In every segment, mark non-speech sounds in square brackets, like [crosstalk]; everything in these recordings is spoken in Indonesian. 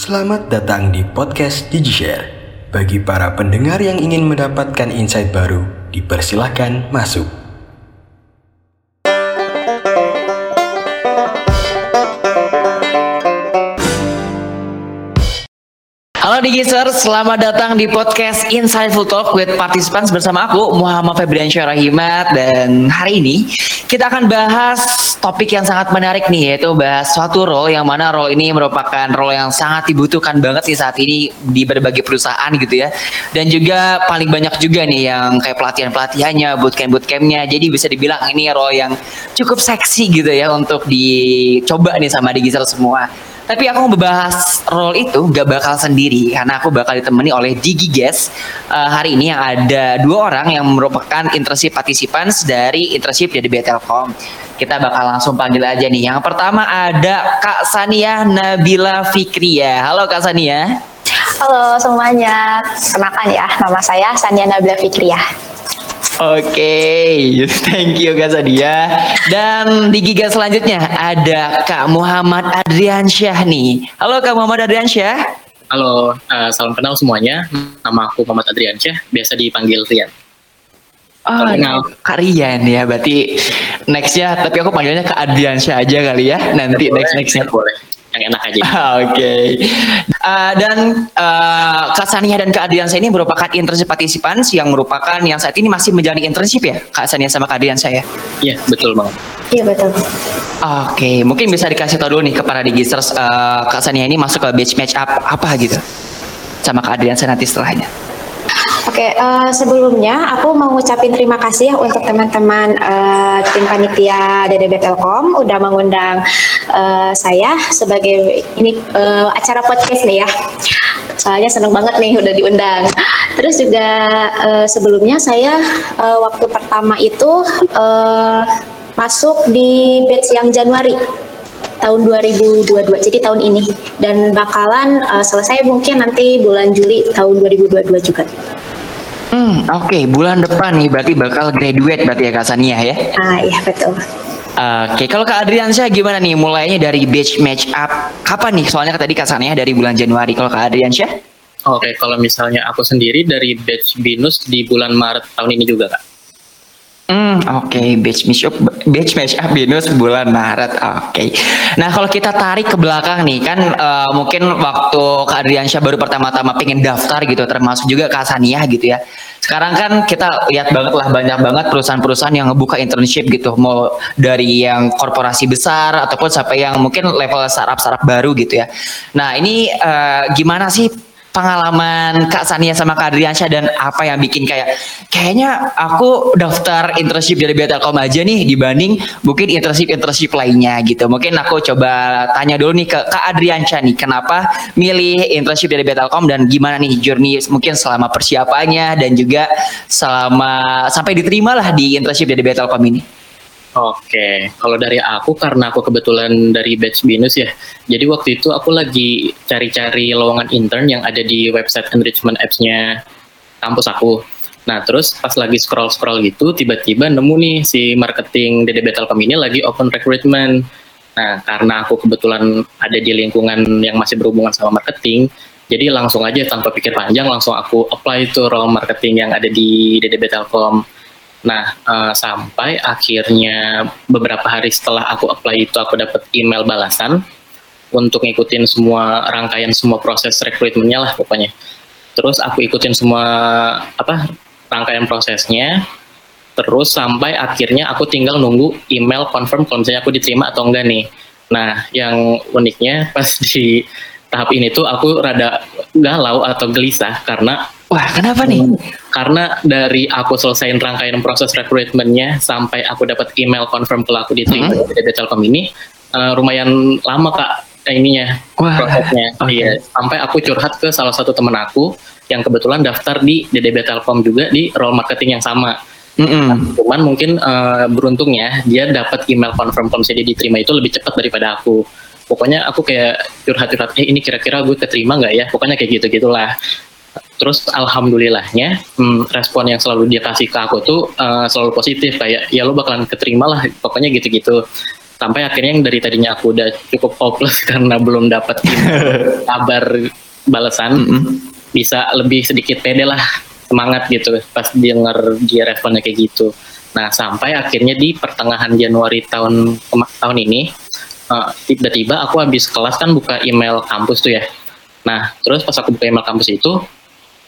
Selamat datang di podcast DigiShare. Bagi para pendengar yang ingin mendapatkan insight baru, dipersilahkan masuk. Digiser, selamat datang di podcast Insightful Talk with Participants bersama aku Muhammad Febriansyah Rahimat dan hari ini kita akan bahas topik yang sangat menarik nih yaitu bahas suatu role yang mana role ini merupakan role yang sangat dibutuhkan banget sih saat ini di berbagai perusahaan gitu ya. Dan juga paling banyak juga nih yang kayak pelatihan-pelatihannya, bootcamp-bootcampnya. Jadi bisa dibilang ini role yang cukup seksi gitu ya untuk dicoba nih sama Digiser semua. Tapi aku mau bahas role itu gak bakal sendiri karena aku bakal ditemani oleh Digi Guest uh, hari ini yang ada dua orang yang merupakan internship participants dari internship dari Telkom. Kita bakal langsung panggil aja nih. Yang pertama ada Kak Sania Nabila Fikria. Halo Kak Sania. Halo semuanya, kenalkan ya, nama saya Sania Nabila Fikria. Oke, okay. thank you Kak Sadia. Dan di giga selanjutnya ada Kak Muhammad Adriansyah nih. Halo Kak Muhammad Adriansyah. Halo, uh, salam kenal semuanya. Nama aku Muhammad Adriansyah, biasa dipanggil Rian. Oh, kenal. Kak Rian ya, berarti next ya. Tapi aku panggilnya Kak Adriansyah aja kali ya. Nanti next nextnya boleh yang enak aja. [laughs] Oke. Okay. Uh, dan uh, Kak Sania dan Kak Adiansa ini merupakan internship participants yang merupakan yang saat ini masih menjalani internship ya, Kak Sania sama Kak Adiansa ya? Iya, betul banget. Iya, betul. Oke, okay. mungkin bisa dikasih tahu dulu nih kepada digisters uh, Kak Sania ini masuk ke batch match up apa gitu? Sama Kak Adiansa nanti setelahnya. Oke, uh, sebelumnya aku mau ngucapin terima kasih ya untuk teman-teman uh, tim panitia DDB Telkom udah mengundang uh, saya sebagai ini uh, acara podcast nih ya. Soalnya seneng banget nih udah diundang. Terus juga uh, sebelumnya saya uh, waktu pertama itu uh, masuk di batch yang Januari tahun 2022 jadi tahun ini dan bakalan uh, selesai mungkin nanti bulan Juli tahun 2022 juga. Oke, okay. bulan depan nih berarti bakal graduate berarti ya Kak Sania ya? Ah, iya betul. Oke, okay. kalau Kak Adriansyah gimana nih mulainya dari batch match up? Kapan nih? Soalnya tadi Kak Sania dari bulan Januari. Kalau Kak Adriansyah? Oke, okay. kalau misalnya aku sendiri dari batch binus di bulan Maret tahun ini juga Kak. Hmm, oke, okay. batch match up, batch match up binus bulan Maret. Oke. Okay. Nah, kalau kita tarik ke belakang nih, kan uh, mungkin waktu Kak Adriansyah baru pertama-tama pengen daftar gitu, termasuk juga Kak Sania gitu ya. Sekarang kan kita lihat banget lah banyak banget perusahaan-perusahaan yang ngebuka internship gitu, mau dari yang korporasi besar ataupun sampai yang mungkin level startup-startup baru gitu ya. Nah, ini uh, gimana sih pengalaman Kak Sania sama Kak Adriansyah dan apa yang bikin kayak kayaknya aku daftar internship dari Telkom aja nih dibanding mungkin internship-internship lainnya gitu. Mungkin aku coba tanya dulu nih ke Kak Adriansyah nih kenapa milih internship dari Telkom dan gimana nih journey mungkin selama persiapannya dan juga selama sampai diterima lah di internship dari Telkom ini. Oke, kalau dari aku karena aku kebetulan dari batch binus ya. Jadi waktu itu aku lagi cari-cari lowongan intern yang ada di website enrichment apps-nya kampus aku. Nah, terus pas lagi scroll-scroll gitu, tiba-tiba nemu nih si marketing DDB Telkom ini lagi open recruitment. Nah, karena aku kebetulan ada di lingkungan yang masih berhubungan sama marketing, jadi langsung aja tanpa pikir panjang langsung aku apply itu role marketing yang ada di DDB Telkom Nah, uh, sampai akhirnya beberapa hari setelah aku apply itu aku dapat email balasan untuk ngikutin semua rangkaian semua proses rekrutmennya lah pokoknya. Terus aku ikutin semua apa rangkaian prosesnya. Terus sampai akhirnya aku tinggal nunggu email confirm kalau misalnya aku diterima atau enggak nih. Nah, yang uniknya pas [laughs] di tahap ini tuh aku rada galau atau gelisah karena Wah, kenapa nih? Karena dari aku selesaiin rangkaian proses recruitmentnya sampai aku dapat email confirm kalau aku diterima mm -hmm. di Telkom ini uh, lumayan lama kak ininya Wah, prosesnya. Okay. Iya, sampai aku curhat ke salah satu temen aku yang kebetulan daftar di DDB Telkom juga di role marketing yang sama. Mm -hmm. nah, cuman mungkin uh, beruntungnya dia dapat email confirm kalau misalnya dia diterima itu lebih cepat daripada aku. Pokoknya aku kayak curhat-curhat, eh ini kira-kira gue keterima nggak ya? Pokoknya kayak gitu-gitulah terus alhamdulillahnya hmm, respon yang selalu dia kasih ke aku tuh uh, selalu positif. Kayak ya lo bakalan keterima lah pokoknya gitu-gitu. Sampai akhirnya yang dari tadinya aku udah cukup hopeless [laughs] karena belum dapat [laughs] kabar balasan Mm-mm. bisa lebih sedikit pede lah semangat gitu pas denger dia responnya kayak gitu. Nah sampai akhirnya di pertengahan Januari tahun tahun ini eh, tiba-tiba aku habis kelas kan buka email kampus tuh ya. Nah terus pas aku buka email kampus itu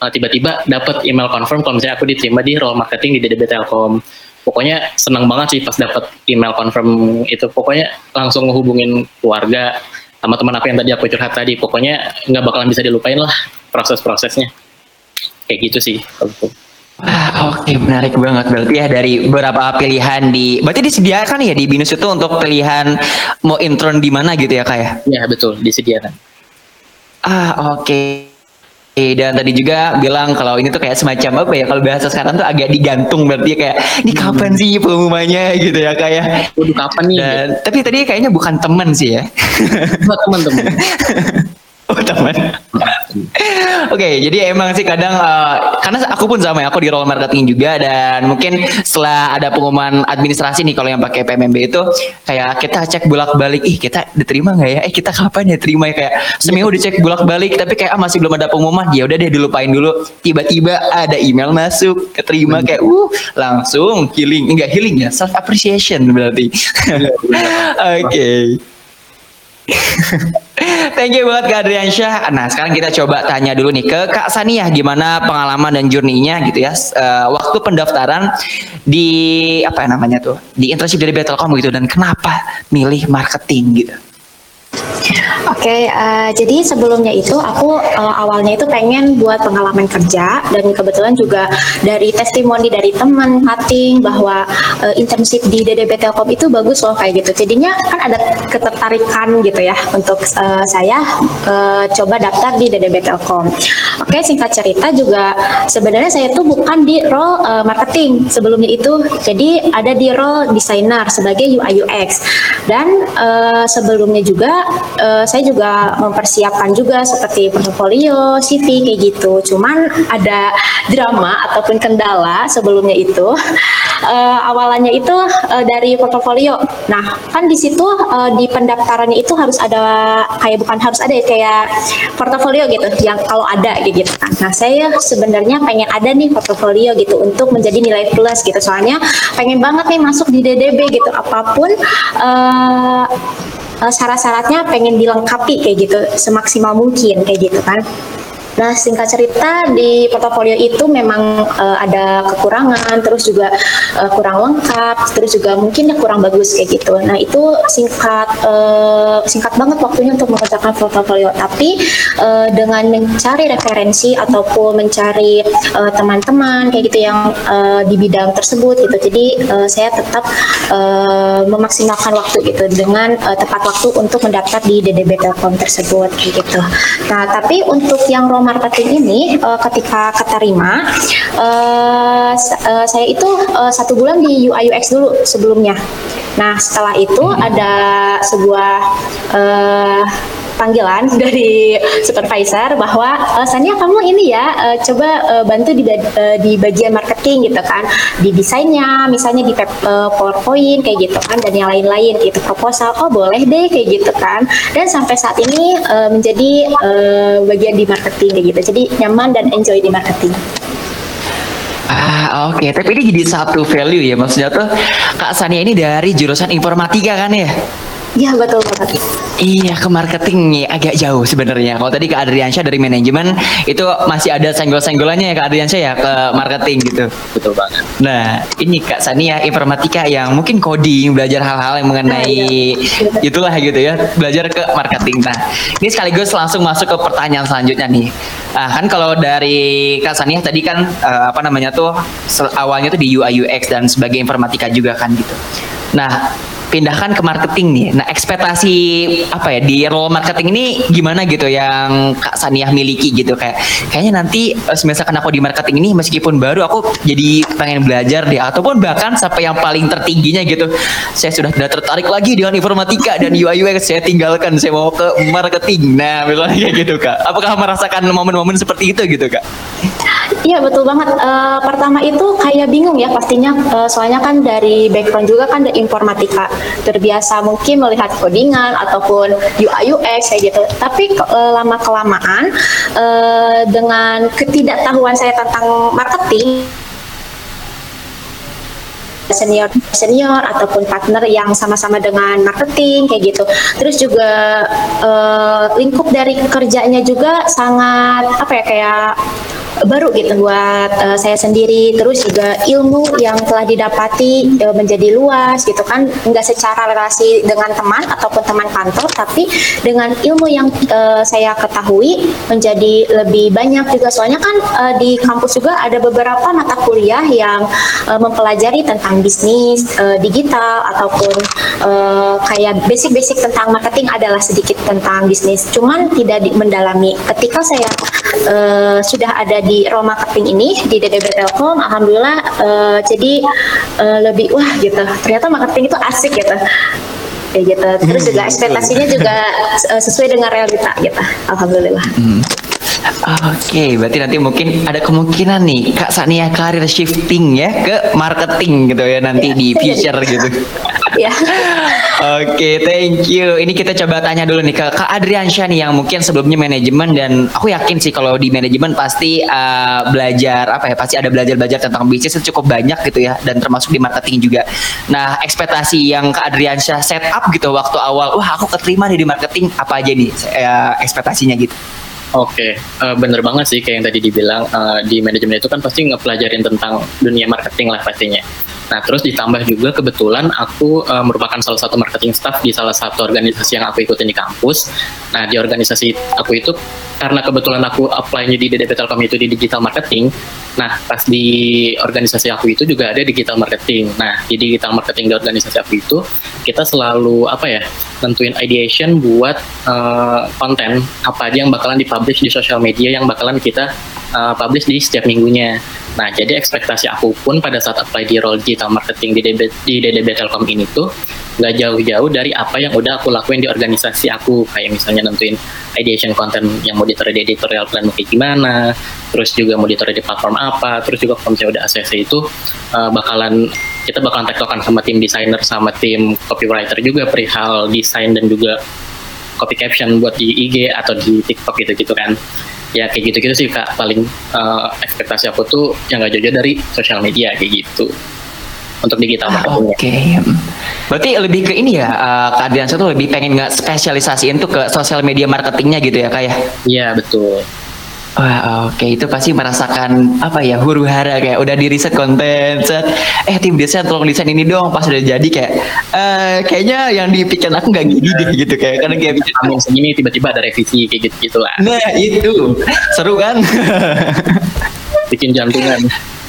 eh, tiba-tiba dapat email confirm kalau misalnya aku diterima di role marketing di DDB Telkom pokoknya senang banget sih pas dapat email confirm itu pokoknya langsung ngehubungin keluarga sama teman aku yang tadi aku curhat tadi pokoknya nggak bakalan bisa dilupain lah proses-prosesnya kayak gitu sih kalau aku. Ah, Oke, menarik banget. Berarti ya dari beberapa pilihan di, berarti disediakan ya di binus itu untuk pilihan mau intern di mana gitu ya kak ya? ya betul disediakan Ah, oke. Eh, Dan tadi juga bilang kalau ini tuh kayak semacam apa ya? Kalau bahasa sekarang tuh agak digantung berarti kayak ini kapan sih pengumumannya gitu ya kayak. Waduh kapan nih? Dan tapi tadi kayaknya bukan teman sih ya. Buat teman-teman. [laughs] oh teman. Oke, jadi emang sih kadang eh, karena aku pun sama ya, aku di role marketing juga dan mungkin setelah ada pengumuman administrasi nih kalau yang pakai PMMB itu kayak kita cek bolak-balik, ih kita diterima nggak ya? Eh kita kapan ya terima ya kayak seminggu dicek bolak-balik tapi kayak ah, masih belum ada pengumuman. Ya udah deh dilupain dulu. Tiba-tiba ada email masuk, keterima kayak uh langsung healing, enggak healing ya, self appreciation berarti. [laughs] Oke. [laughs] Thank you banget Kak Adriansyah. Nah sekarang kita coba tanya dulu nih ke Kak Sania gimana pengalaman dan journey-nya gitu ya. Eh, waktu pendaftaran di apa ya namanya tuh di internship dari Telkom gitu dan kenapa milih marketing gitu. Oke, eh, jadi sebelumnya itu aku eh, awalnya itu pengen buat pengalaman kerja dan kebetulan juga dari testimoni dari teman cutting bahwa eh, internship di DDB Telkom itu bagus loh kayak gitu. Jadinya kan ada ketertarikan gitu ya untuk eh, saya eh, coba daftar di DDB Telkom. Oke, singkat cerita juga sebenarnya saya tuh bukan di role eh, marketing sebelumnya itu, jadi ada di role designer sebagai UI UX dan eh, sebelumnya juga eh, saya juga mempersiapkan juga seperti portofolio, CV kayak gitu. Cuman ada drama ataupun kendala sebelumnya itu [laughs] eh, awalannya itu eh, dari portofolio. Nah, kan di situ eh, di pendaftarannya itu harus ada kayak bukan harus ada ya kayak portofolio gitu yang kalau ada kayak gitu kan. Nah, saya sebenarnya pengen ada nih portofolio gitu untuk menjadi nilai plus gitu. Soalnya pengen banget nih masuk di DDB gitu apa pun uh, syarat-syaratnya pengen dilengkapi kayak gitu semaksimal mungkin kayak gitu kan. Nah singkat cerita di portofolio itu memang uh, ada kekurangan, terus juga uh, kurang lengkap, terus juga mungkin ya kurang bagus kayak gitu. Nah itu singkat uh, singkat banget waktunya untuk mengerjakan portofolio. Tapi uh, dengan mencari referensi ataupun mencari teman-teman kayak gitu yang uh, di bidang tersebut gitu. Jadi uh, saya tetap uh, memaksimalkan waktu gitu dengan uh, tepat waktu untuk mendaftar di DDB Telkom tersebut gitu. Nah tapi untuk yang marketing ini uh, ketika keterima uh, uh, saya itu uh, satu bulan di UI UX dulu sebelumnya. Nah setelah itu ada sebuah uh, panggilan [laughs] dari supervisor bahwa uh, Sania kamu ini ya uh, coba uh, bantu di, uh, di bagian marketing gitu kan. Di desainnya misalnya di uh, PowerPoint kayak gitu kan dan yang lain-lain gitu. Proposal oh boleh deh kayak gitu kan. Dan sampai saat ini uh, menjadi uh, bagian di marketing kayak gitu. Jadi nyaman dan enjoy di marketing. Ah oke, tapi ini jadi satu value ya maksudnya tuh Kak Sania ini dari jurusan informatika kan ya? Ya betul banget Iya ke marketing nih agak jauh sebenarnya. Kalau tadi Kak Adriansyah dari manajemen itu masih ada senggol-senggolannya ya Kak Adriansyah ya ke marketing gitu. Betul banget. Nah ini Kak Sania informatika yang mungkin coding belajar hal-hal yang mengenai itulah gitu ya belajar ke marketing. Nah ini sekaligus langsung masuk ke pertanyaan selanjutnya nih. Nah, kan kalau dari Kak Sania tadi kan eh, apa namanya tuh awalnya tuh di UI UX dan sebagai informatika juga kan gitu. Nah pindahkan ke marketing nih. Nah, ekspektasi apa ya di role marketing ini gimana gitu yang Kak Saniah miliki gitu kayak kayaknya nanti eh, misalkan aku di marketing ini meskipun baru aku jadi pengen belajar deh ataupun bahkan sampai yang paling tertingginya gitu. Saya sudah tidak tertarik lagi dengan informatika dan UI UX saya tinggalkan saya mau ke marketing. Nah, misalnya gitu Kak. Apakah merasakan momen-momen seperti itu gitu Kak? Iya betul banget. Uh, pertama itu kayak bingung ya pastinya, uh, soalnya kan dari background juga kan dari informatika, terbiasa mungkin melihat codingan ataupun UI UX kayak gitu. Tapi uh, lama kelamaan uh, dengan ketidaktahuan saya tentang marketing senior senior ataupun partner yang sama-sama dengan marketing kayak gitu. Terus juga uh, lingkup dari kerjanya juga sangat apa ya kayak baru gitu buat uh, saya sendiri. Terus juga ilmu yang telah didapati uh, menjadi luas gitu kan. Nggak secara relasi dengan teman ataupun teman kantor tapi dengan ilmu yang uh, saya ketahui menjadi lebih banyak juga. Soalnya kan uh, di kampus juga ada beberapa mata kuliah yang uh, mempelajari tentang bisnis uh, digital ataupun uh, kayak basic-basic tentang marketing adalah sedikit tentang bisnis. Cuman tidak mendalami. Ketika saya uh, sudah ada di role marketing ini di DDB Telkom. Alhamdulillah uh, jadi uh, lebih wah gitu. Ternyata marketing itu asik gitu. Kayak gitu. Terus juga ekspektasinya juga uh, sesuai dengan realita gitu. Alhamdulillah. Hmm. Oke, okay, berarti nanti mungkin ada kemungkinan nih Kak Sania karir shifting ya ke marketing gitu ya nanti ya, di future gitu. [laughs] Ya. Oke, okay, thank you. Ini kita coba tanya dulu nih ke Kak Adriansyah nih yang mungkin sebelumnya manajemen dan aku yakin sih kalau di manajemen pasti uh, belajar apa ya, pasti ada belajar-belajar tentang bisnis cukup banyak gitu ya dan termasuk di marketing juga. Nah, ekspektasi yang Kak Adriansyah set up gitu waktu awal, wah aku keterima nih di marketing apa aja nih uh, ekspektasinya gitu. Oke, okay. uh, eh, bener banget sih kayak yang tadi dibilang uh, di manajemen itu kan pasti ngepelajarin tentang dunia marketing lah pastinya. Nah, terus ditambah juga kebetulan aku uh, merupakan salah satu marketing staff di salah satu organisasi yang aku ikutin di kampus. Nah, di organisasi aku itu karena kebetulan aku apply-nya di DDP Telkom itu di digital marketing. Nah, pas di organisasi aku itu juga ada digital marketing. Nah, di digital marketing di organisasi aku itu kita selalu apa ya, tentuin ideation buat uh, konten apa aja yang bakalan dipublish di sosial media yang bakalan kita uh, publish di setiap minggunya. Nah, jadi ekspektasi aku pun pada saat apply di role digital marketing di DB, di DDB Telkom ini tuh nggak jauh-jauh dari apa yang udah aku lakuin di organisasi aku. Kayak misalnya nentuin ideation content yang mau ditaruh di editorial plan kayak gimana terus juga mau ditaruh di platform apa terus juga kalau misalnya udah ACC itu uh, bakalan kita bakalan tektokan sama tim desainer sama tim copywriter juga perihal desain dan juga copy caption buat di IG atau di TikTok gitu-gitu kan. Ya kayak gitu-gitu sih kak. Paling uh, ekspektasi aku tuh yang gak jauh-jauh dari sosial media kayak gitu untuk digital ah, marketing. Oke, okay. berarti lebih ke ini ya, uh, Kak tuh lebih pengen nggak spesialisasiin tuh ke sosial media marketingnya gitu ya, Kak ya? Iya betul. Wah, oke okay. itu pasti merasakan apa ya huru hara kayak udah di riset konten set eh tim desain tolong desain ini dong pas udah jadi kayak eh kayaknya yang dipikirin aku nggak gini deh gitu kayak karena kayak bikin kamu segini tiba-tiba ada revisi kayak gitu gitulah nah itu seru kan bikin jantungan [laughs]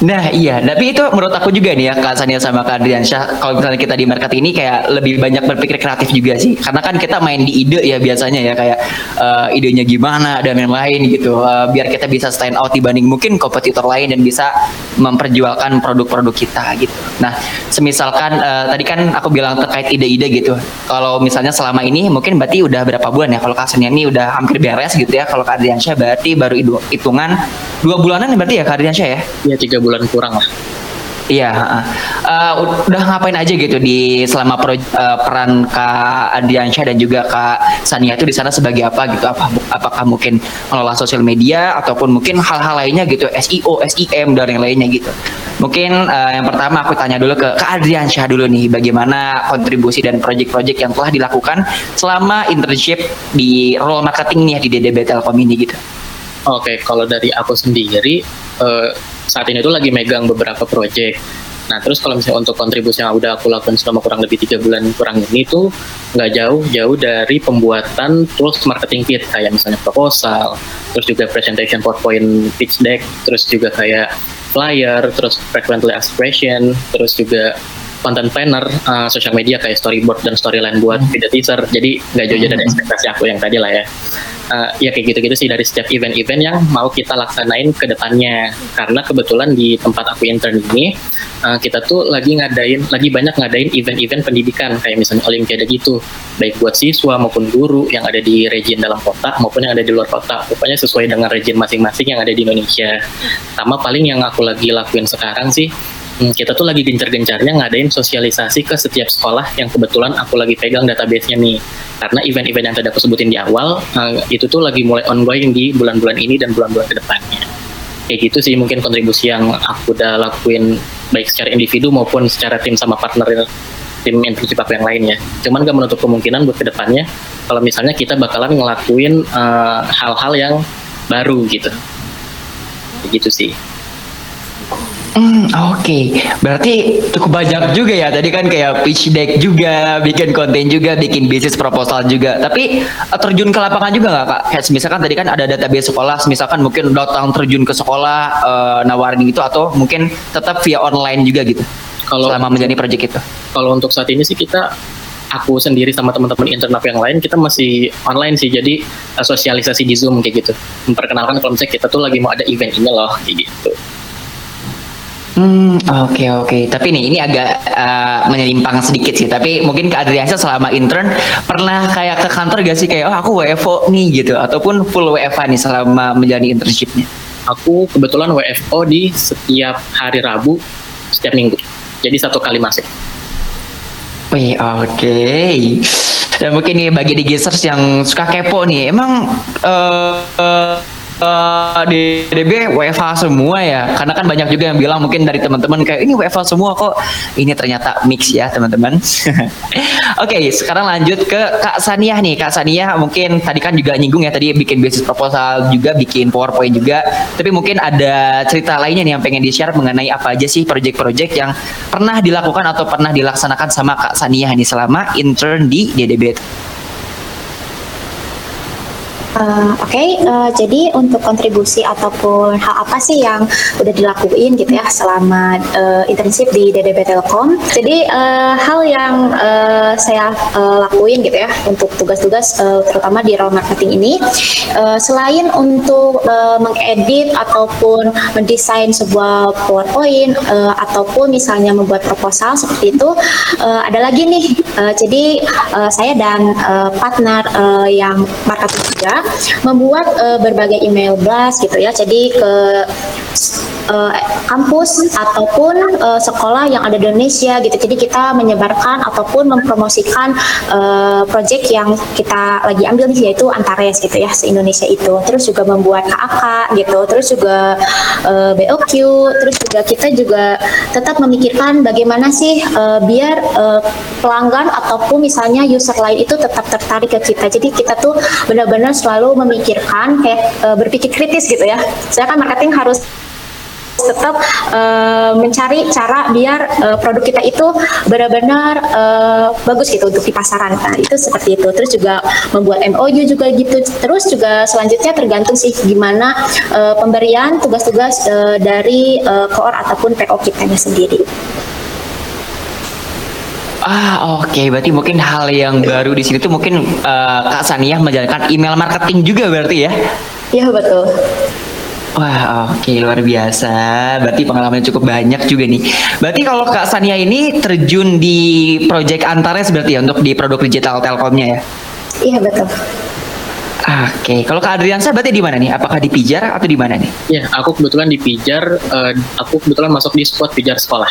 Nah iya, tapi itu menurut aku juga nih ya Kak Sania sama Kak Adriansyah Kalau misalnya kita di market ini kayak lebih banyak berpikir kreatif juga sih. Karena kan kita main di ide ya biasanya ya Kayak uh, idenya gimana dan lain-lain gitu. Uh, Biar kita bisa stand out dibanding mungkin kompetitor lain Dan bisa memperjualkan produk-produk kita gitu. Nah semisalkan uh, tadi kan aku bilang terkait ide-ide gitu. Kalau misalnya selama ini mungkin berarti udah berapa bulan ya? Kalau Kak Sania ini udah hampir beres gitu ya. Kalau Kak Adriansyah berarti baru hitungan dua bulanan berarti ya Kak Adriansyah ya? Iya tiga bulan bulan kurang lah. Iya, uh, udah ngapain aja gitu di selama pro, uh, peran Kak Adiansyah dan juga Kak Sania itu di sana sebagai apa gitu? Apa apakah mungkin mengelola sosial media ataupun mungkin hal-hal lainnya gitu, SEO, SEM dan yang lainnya gitu. Mungkin uh, yang pertama aku tanya dulu ke Kak Adriansyah dulu nih, bagaimana kontribusi dan proyek-proyek yang telah dilakukan selama internship di role marketing nih di DDB Telkom ini gitu. Oke, kalau dari aku sendiri uh, saat ini tuh lagi megang beberapa proyek. Nah, terus kalau misalnya untuk kontribusi yang udah aku lakukan selama kurang lebih tiga bulan kurang ini tuh nggak jauh-jauh dari pembuatan tools marketing kit kayak misalnya proposal, terus juga presentation PowerPoint pitch deck, terus juga kayak flyer, terus frequently asked question, terus juga content planner uh, social media kayak storyboard dan storyline buat hmm. video teaser. Jadi nggak jauh-jauh dari ekspektasi aku yang tadi lah ya uh, ya kayak gitu-gitu sih dari setiap event-event yang mau kita laksanain ke depannya karena kebetulan di tempat aku intern ini uh, kita tuh lagi ngadain, lagi banyak ngadain event-event pendidikan kayak misalnya olimpiade gitu, baik buat siswa maupun guru yang ada di region dalam kota maupun yang ada di luar kota. Pokoknya sesuai dengan region masing-masing yang ada di Indonesia. Sama paling yang aku lagi lakuin sekarang sih, hmm, kita tuh lagi gencar-gencarnya ngadain sosialisasi ke setiap sekolah yang kebetulan aku lagi pegang database-nya nih. Karena event-event yang tadi aku sebutin di awal, uh, itu tuh lagi mulai ongoing di bulan-bulan ini dan bulan-bulan ke depannya kayak gitu sih mungkin kontribusi yang aku udah lakuin baik secara individu maupun secara tim sama partner tim internship aku yang lainnya. Cuman gak menutup kemungkinan buat ke depannya kalau misalnya kita bakalan ngelakuin eh, hal-hal uh, yang baru gitu. Kayak gitu sih. Hmm, oke. Okay. Berarti cukup banyak juga ya. Tadi kan kayak pitch deck juga, bikin konten juga, bikin bisnis proposal juga. Tapi eh, terjun ke lapangan juga nggak kak? Kayak misalkan tadi kan ada database sekolah, misalkan mungkin datang terjun ke sekolah uh, nawarin gitu atau mungkin tetap via online juga gitu. Kalau selama menjadi project itu. Kalau untuk saat ini sih kita aku sendiri sama teman-teman internal yang lain kita masih online sih jadi uh, sosialisasi di zoom kayak gitu memperkenalkan kalau misalnya kita tuh lagi mau ada event ini loh kayak gitu Hmm, oke okay, oke. Okay. Tapi nih ini agak uh, menyimpang sedikit sih. Tapi mungkin ke Adriansa selama intern pernah kayak ke kantor gak sih kayak oh aku WFO nih gitu ataupun full WFA nih selama menjalani internshipnya? Aku kebetulan WFO di setiap hari Rabu setiap minggu. Jadi satu kali masuk. Wih oke. Okay. Dan mungkin nih bagi digiters yang suka kepo nih, emang uh, uh, uh, di DB WFH semua ya. Karena kan banyak juga yang bilang mungkin dari teman-teman kayak ini WFH semua kok. Ini ternyata mix ya teman-teman. [laughs] Oke okay, sekarang lanjut ke Kak Sania nih. Kak Sania mungkin tadi kan juga nyinggung ya tadi bikin basis proposal juga bikin PowerPoint juga. Tapi mungkin ada cerita lainnya nih yang pengen di-share mengenai apa aja sih project-project yang pernah dilakukan atau pernah dilaksanakan sama Kak Sania nih selama intern di DDB Uh, Oke, okay, uh, eh, jadi untuk kontribusi ataupun hal apa sih yang udah dilakuin gitu ya selama uh, internship di DDB Telkom? Jadi uh, hal yang uh, saya uh, lakuin gitu ya untuk tugas-tugas uh, terutama di role marketing ini, uh, selain untuk uh, mengedit ataupun mendesain sebuah PowerPoint uh, ataupun misalnya membuat proposal seperti itu, uh, ada lagi nih. Uh, jadi uh, saya dan uh, partner uh, yang marketing juga membuat uh, berbagai email blast gitu ya. Jadi ke uh, kampus ataupun uh, sekolah yang ada di Indonesia gitu. Jadi kita menyebarkan ataupun mempromosikan uh, project yang kita lagi ambil yaitu Antares gitu ya se Indonesia itu. Terus juga membuat KAK gitu. Terus juga uh, BOQ. Terus juga kita juga tetap memikirkan bagaimana sih uh, biar uh, pelanggan ataupun misalnya user lain itu tetap tertarik ke kita. Jadi kita tuh benar-benar selalu memikirkan kayak uh, berpikir kritis gitu ya. Saya kan marketing harus tetap uh, mencari cara biar uh, produk kita itu benar-benar uh, bagus gitu untuk di pasaran. Nah, itu seperti itu. Terus juga membuat MOU juga gitu. Terus juga selanjutnya tergantung sih gimana uh, pemberian tugas-tugas uh, dari uh, koor ataupun PO kitanya sendiri. Ah oke, okay. berarti mungkin hal yang baru di sini tuh mungkin uh, Kak Sania menjalankan email marketing juga berarti ya? Iya betul. Wah, oke okay, luar biasa. Berarti pengalamannya cukup banyak juga nih. Berarti kalau Kak Sania ini terjun di project Antares berarti ya untuk di produk digital Telkomnya ya? Iya betul. Oke, okay. kalau Kak Adriansa berarti di mana nih? Apakah di Pijar atau di mana nih? Ya, aku kebetulan di Pijar. Uh, aku kebetulan masuk di spot Pijar sekolah.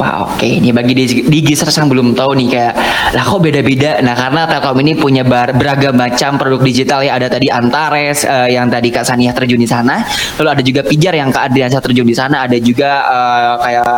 Wah oke, okay. ini bagi di, di yang belum tahu nih kayak, lah kok beda-beda. Nah karena Telkom ini punya bar, beragam macam produk digital ya. Ada tadi Antares uh, yang tadi Kak Sania terjun di sana, lalu ada juga Pijar yang Kak Adriansa terjun di sana. Ada juga uh, kayak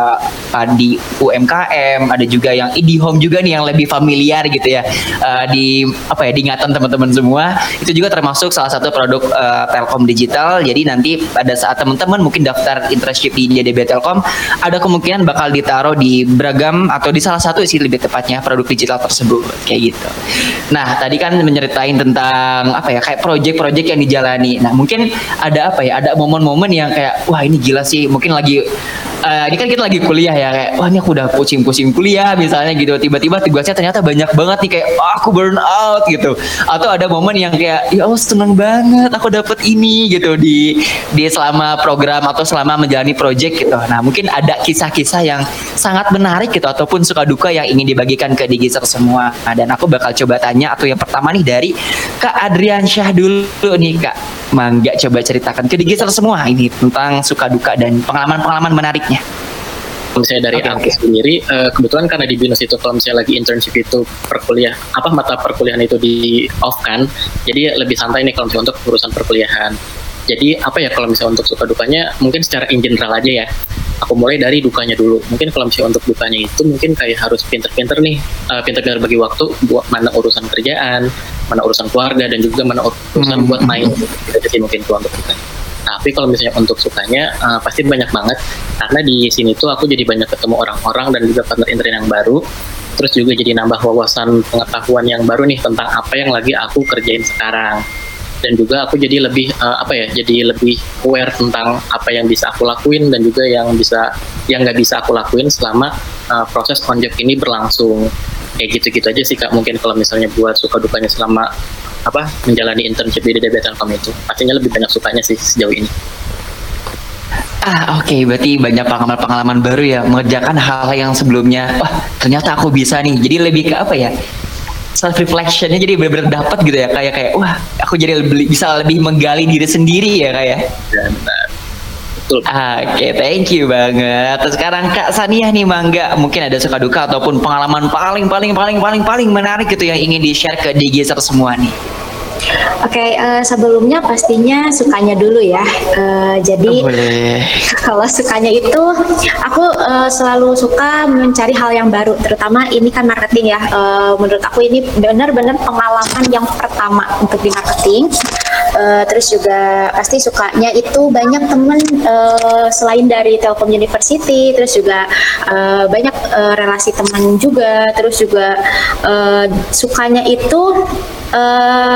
uh, di UMKM, ada juga yang IndiHome juga nih yang lebih familiar gitu ya uh, di apa ya diingatan teman-teman semua. Itu juga termasuk salah satu produk uh, Telkom digital. Jadi nanti pada saat teman-teman mungkin daftar internship di DB Telkom, ada kemungkinan bakal ditaruh di beragam atau di salah satu sih lebih tepatnya produk digital tersebut kayak gitu. Nah tadi kan menyeritain tentang apa ya kayak project-project yang dijalani. Nah mungkin ada apa ya ada momen-momen yang kayak wah ini gila sih mungkin lagi uh, ini kan kita lagi kuliah ya kayak wah ini aku udah pusing-pusing kuliah misalnya gitu. Tiba-tiba tugasnya ternyata banyak banget nih kayak oh, aku burn out gitu. Atau ada momen yang kayak ya Allah seneng banget aku dapet ini gitu di di selama program atau selama menjalani project gitu. Nah mungkin ada kisah-kisah yang sangat menarik gitu ataupun suka duka yang ingin dibagikan ke Digiser semua. Nah, dan aku bakal coba tanya atau yang pertama nih dari Kak Adrian Syah dulu nih Kak Mangga coba ceritakan ke Digiser semua ini tentang suka duka dan pengalaman-pengalaman menariknya. Misalnya dari okay, aku okay. sendiri uh, kebetulan karena di binus itu kalau misalnya lagi internship itu perkuliah apa mata perkuliahan itu di off kan jadi lebih santai nih kalau misalnya untuk urusan perkuliahan. Jadi apa ya kalau misalnya untuk suka dukanya mungkin secara in general aja ya aku mulai dari dukanya dulu. Mungkin kalau misalnya untuk dukanya itu mungkin kayak harus pinter-pinter nih uh, pinter-pinter bagi waktu buat mana urusan kerjaan mana urusan keluarga dan juga mana urusan hmm. buat main. Gitu sih mungkin untuk dukanya. Tapi kalau misalnya untuk sukanya uh, pasti banyak banget. Karena di sini tuh aku jadi banyak ketemu orang-orang dan juga partner intern yang baru. Terus juga jadi nambah wawasan pengetahuan yang baru nih tentang apa yang lagi aku kerjain sekarang dan juga aku jadi lebih uh, apa ya jadi lebih aware tentang apa yang bisa aku lakuin dan juga yang bisa yang nggak bisa aku lakuin selama uh, proses on ini berlangsung. Kayak gitu-gitu aja sih kak mungkin kalau misalnya buat suka dukanya selama apa menjalani internship di DB Telkom itu. Pastinya lebih banyak sukanya sih sejauh ini. Ah oke okay. berarti banyak pengalaman-pengalaman baru ya mengerjakan hal yang sebelumnya wah ternyata aku bisa nih. Jadi lebih ke apa ya self reflectionnya jadi benar-benar dapat gitu ya kayak kayak wah aku jadi lebih, bisa lebih menggali diri sendiri ya kayak ya? Oke, okay, thank you banget. Terus sekarang Kak Sania nih Mangga, mungkin ada suka duka ataupun pengalaman paling paling paling paling paling menarik gitu yang ingin di-share ke Digiser semua nih. Oke, okay, uh, eh, sebelumnya pastinya sukanya dulu ya. Uh, jadi [laughs] kalau sukanya itu, aku uh, selalu suka mencari hal yang baru, terutama ini kan marketing ya. Uh, menurut aku ini benar-benar pengalaman yang pertama untuk di marketing. Uh, terus juga pasti sukanya itu banyak temen uh, selain dari Telkom University, terus juga uh, banyak uh, relasi teman juga, terus juga uh, sukanya itu uh,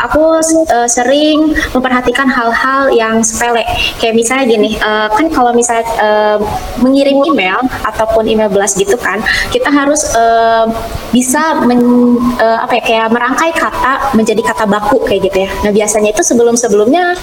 aku uh, sering memperhatikan hal-hal yang sepele. Kayak misalnya gini uh, kan kalau misalnya uh, mengirim email ataupun email blast gitu kan kita harus uh, bisa men, uh, apa ya kayak merangkai kata menjadi kata baku kayak gitu ya. Nah biasanya itu sebelum-sebelumnya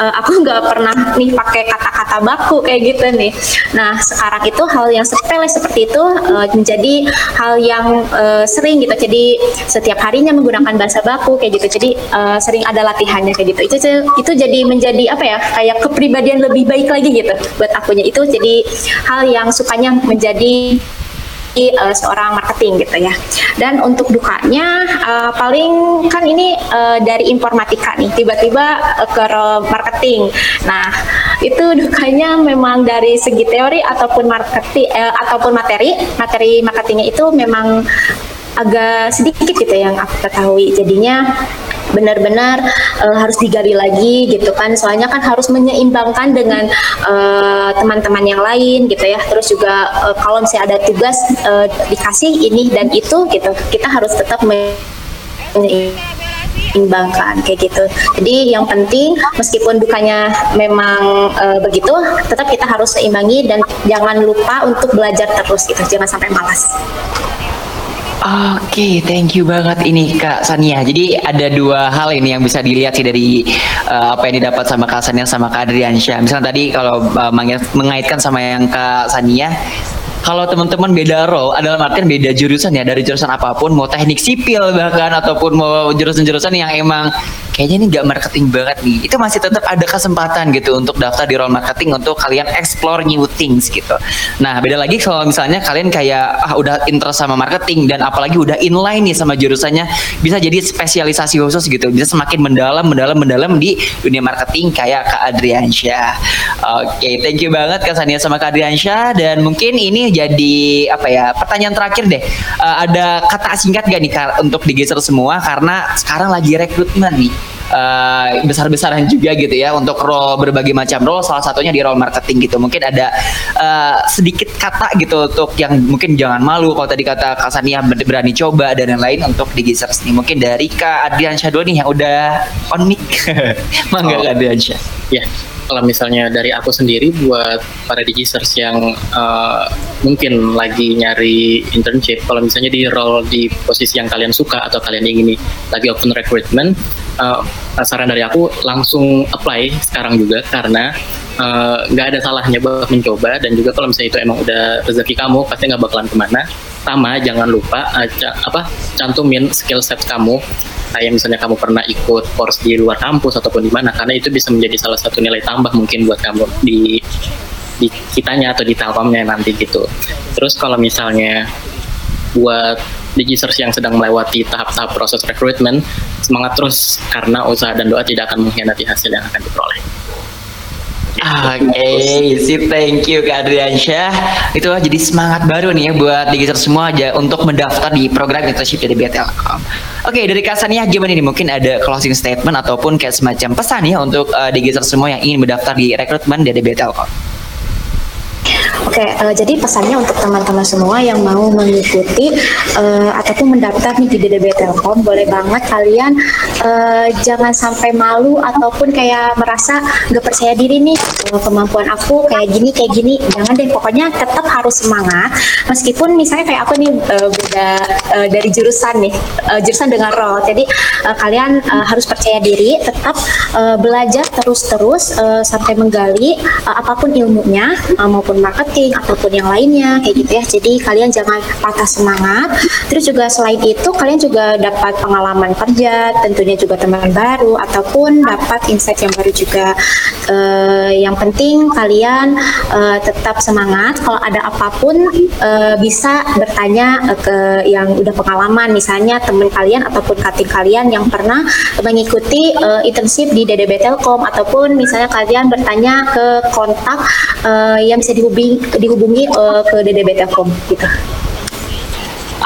uh, aku [laughs] nggak pernah nih pakai kata-kata baku kayak gitu nih. Nah sekarang itu hal yang sepele seperti itu uh, menjadi hal yang uh, sering gitu. Jadi setiap harinya menggunakan bahasa baku kayak gitu. Jadi uh, sering ada latihannya kayak gitu itu itu jadi menjadi apa ya kayak kepribadian lebih baik lagi gitu buat akunya itu jadi hal yang sukanya menjadi uh, seorang marketing gitu ya. Dan untuk dukanya uh, paling kan ini uh, dari informatika nih tiba-tiba uh, ke marketing. Nah, itu [laughs] dukanya memang dari segi teori ataupun marketing uh, ataupun materi, materi marketingnya itu memang agak sedikit gitu yang aku ketahui. Jadinya benar-benar uh, harus digali lagi gitu kan. Soalnya kan harus menyeimbangkan dengan teman-teman uh, yang lain gitu ya. Terus juga uh, kalau misalnya ada tugas uh, dikasih ini dan itu gitu kita harus tetap menyeimbangkan kayak gitu. Jadi yang penting meskipun dukanya memang uh, begitu tetap kita harus seimbangi dan jangan lupa untuk belajar terus gitu. Jangan sampai malas Oke, okay, thank you banget ini Kak Sania. Jadi ada dua hal ini yang bisa dilihat sih dari uh, apa yang didapat sama Kak Sania sama Kak Adriansyah. Misalnya tadi kalau uh, mengaitkan sama yang Kak Sania, kalau teman-teman beda role adalah artian beda jurusan ya dari jurusan apa pun mau teknik sipil bahkan ataupun mau jurusan-jurusan yang emang kayaknya ini nggak marketing banget nih. Itu masih tetap ada kesempatan gitu untuk daftar di role marketing untuk kalian explore new things gitu. Nah beda lagi kalau misalnya kalian kayak ah udah interest sama marketing dan apalagi udah inline nih sama jurusannya bisa jadi spesialisasi khusus gitu. Bisa semakin mendalam mendalam mendalam di dunia marketing kayak Kak Adriansyah. Oke okay, thank you banget Kak Sania sama Kak Adriansyah. Dan mungkin ini jadi apa ya pertanyaan terakhir deh. Uh, ada kata singkat gak nih Kak, untuk digeser semua? Karena sekarang lagi rekrutmen nih uh, besar-besaran juga gitu ya untuk role berbagai macam role salah satunya di role marketing gitu. Mungkin ada uh, sedikit kata gitu untuk yang mungkin jangan malu kalau tadi kata Kasania berani coba dan lain-lain untuk di Gizers nih. Mungkin dari Kak Adriansyah dulu nih yang udah on mic. [laughs] Mangga oh. Kak Adriansyah ya kalau misalnya dari aku sendiri buat para digiters yang uh, mungkin lagi nyari internship, kalau misalnya di role di posisi yang kalian suka atau kalian ingin lagi open recruitment, uh, saran dari aku langsung apply sekarang juga karena eh, nggak uh, ada salahnya buat mencoba dan juga kalau misalnya itu emang udah rezeki kamu pasti nggak bakalan ke mana. Pertama jangan lupa uh, apa cantumin skill set kamu kayak misalnya kamu pernah ikut course di luar kampus ataupun di mana karena itu bisa menjadi salah satu nilai tambah mungkin buat kamu di di kitanya atau di telkomnya nanti gitu. Terus kalau misalnya buat digiters yang sedang melewati tahap-tahap proses rekrutmen, semangat terus karena usaha dan doa tidak akan mengkhianati hasil yang akan diperoleh. Oke, okay, sip thank you Kak Adriansyah. Itu jadi semangat baru nih ya buat digital semua aja untuk mendaftar di program internship dari BTLkom. Oke, okay, dari Kasania gimana nih? Mungkin ada closing statement ataupun kayak semacam pesan ya untuk uh, digital semua yang ingin mendaftar di rekrutmen dari BTLkom. Oke, uh, jadi pesannya untuk teman-teman semua yang mau mengikuti uh, ataupun mendaftar nih di DDB Telkom, boleh banget kalian uh, jangan sampai malu ataupun kayak merasa gak percaya diri nih uh, kemampuan aku kayak gini kayak gini, jangan deh pokoknya tetap harus semangat. Meskipun misalnya kayak aku nih uh, beda uh, dari jurusan nih uh, jurusan dengan role, jadi uh, kalian uh, harus percaya diri, tetap uh, belajar terus-terus uh, sampai menggali uh, apa pun ilmunya uh, maupun marketing marketing ataupun yang lainnya kayak gitu ya. Jadi kalian jangan patah semangat. Terus juga selain itu kalian juga dapat pengalaman kerja, tentunya juga teman baru ataupun dapat insight yang baru juga. Uh, yang penting kalian uh, tetap semangat. Kalau ada apa pun uh, bisa bertanya uh, ke yang udah pengalaman, misalnya teman kalian ataupun kating kalian yang pernah mengikuti uh, internship di DDB Telkom ataupun misalnya kalian bertanya ke kontak uh, yang bisa dihubungi dihubungi uh, ke DDB Telkom gitu.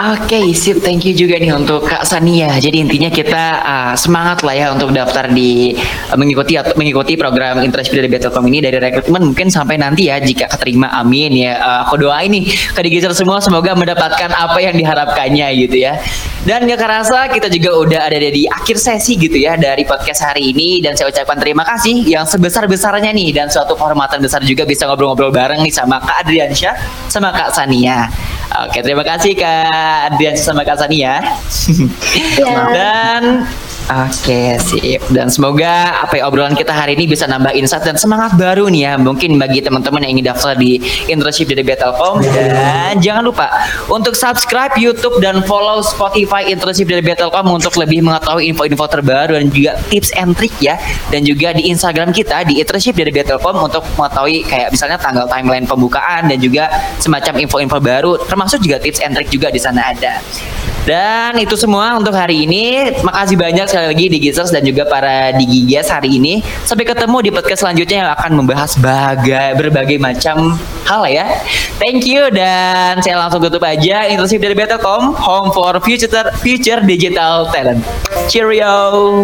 Oke, okay, sip. Thank you juga nih untuk Kak Sania. Jadi intinya kita uh, semangat lah ya untuk daftar di uh, mengikuti atau mengikuti program internship dari Telkom ini dari rekrutmen mungkin sampai nanti ya jika keterima. Amin ya. Uh, aku doain nih ke Digital semua semoga mendapatkan apa yang diharapkannya gitu ya. Dan gak kerasa kita juga udah ada di akhir sesi gitu ya dari podcast hari ini dan saya ucapkan terima kasih yang sebesar-besarnya nih dan suatu kehormatan besar juga bisa ngobrol-ngobrol bareng nih sama Kak Adriansyah sama Kak Sania. Oke, terima kasih Kak Adrian sama Kak Sani [laughs] ya. Yeah. Dan Oke, sip. Dan semoga apa ya obrolan kita hari ini bisa nambah insight dan semangat baru nih ya. Mungkin bagi teman-teman yang ingin daftar di internship dari Betelkom dan jangan lupa untuk subscribe YouTube dan follow Spotify internship dari Betelkom untuk lebih mengetahui info-info terbaru dan juga tips and trick ya. Dan juga di Instagram kita di internship dari Betelkom untuk mengetahui kayak misalnya tanggal timeline pembukaan dan juga semacam info-info baru termasuk juga tips and trick juga di sana ada. Dan itu semua untuk hari ini. Makasih banyak sekali lagi Digiters dan juga para Digigas hari ini. Sampai ketemu di podcast selanjutnya yang akan membahas bagai, berbagai macam hal ya. Thank you dan saya langsung tutup aja internship dari Betacom, home for future future digital talent. Cheerio.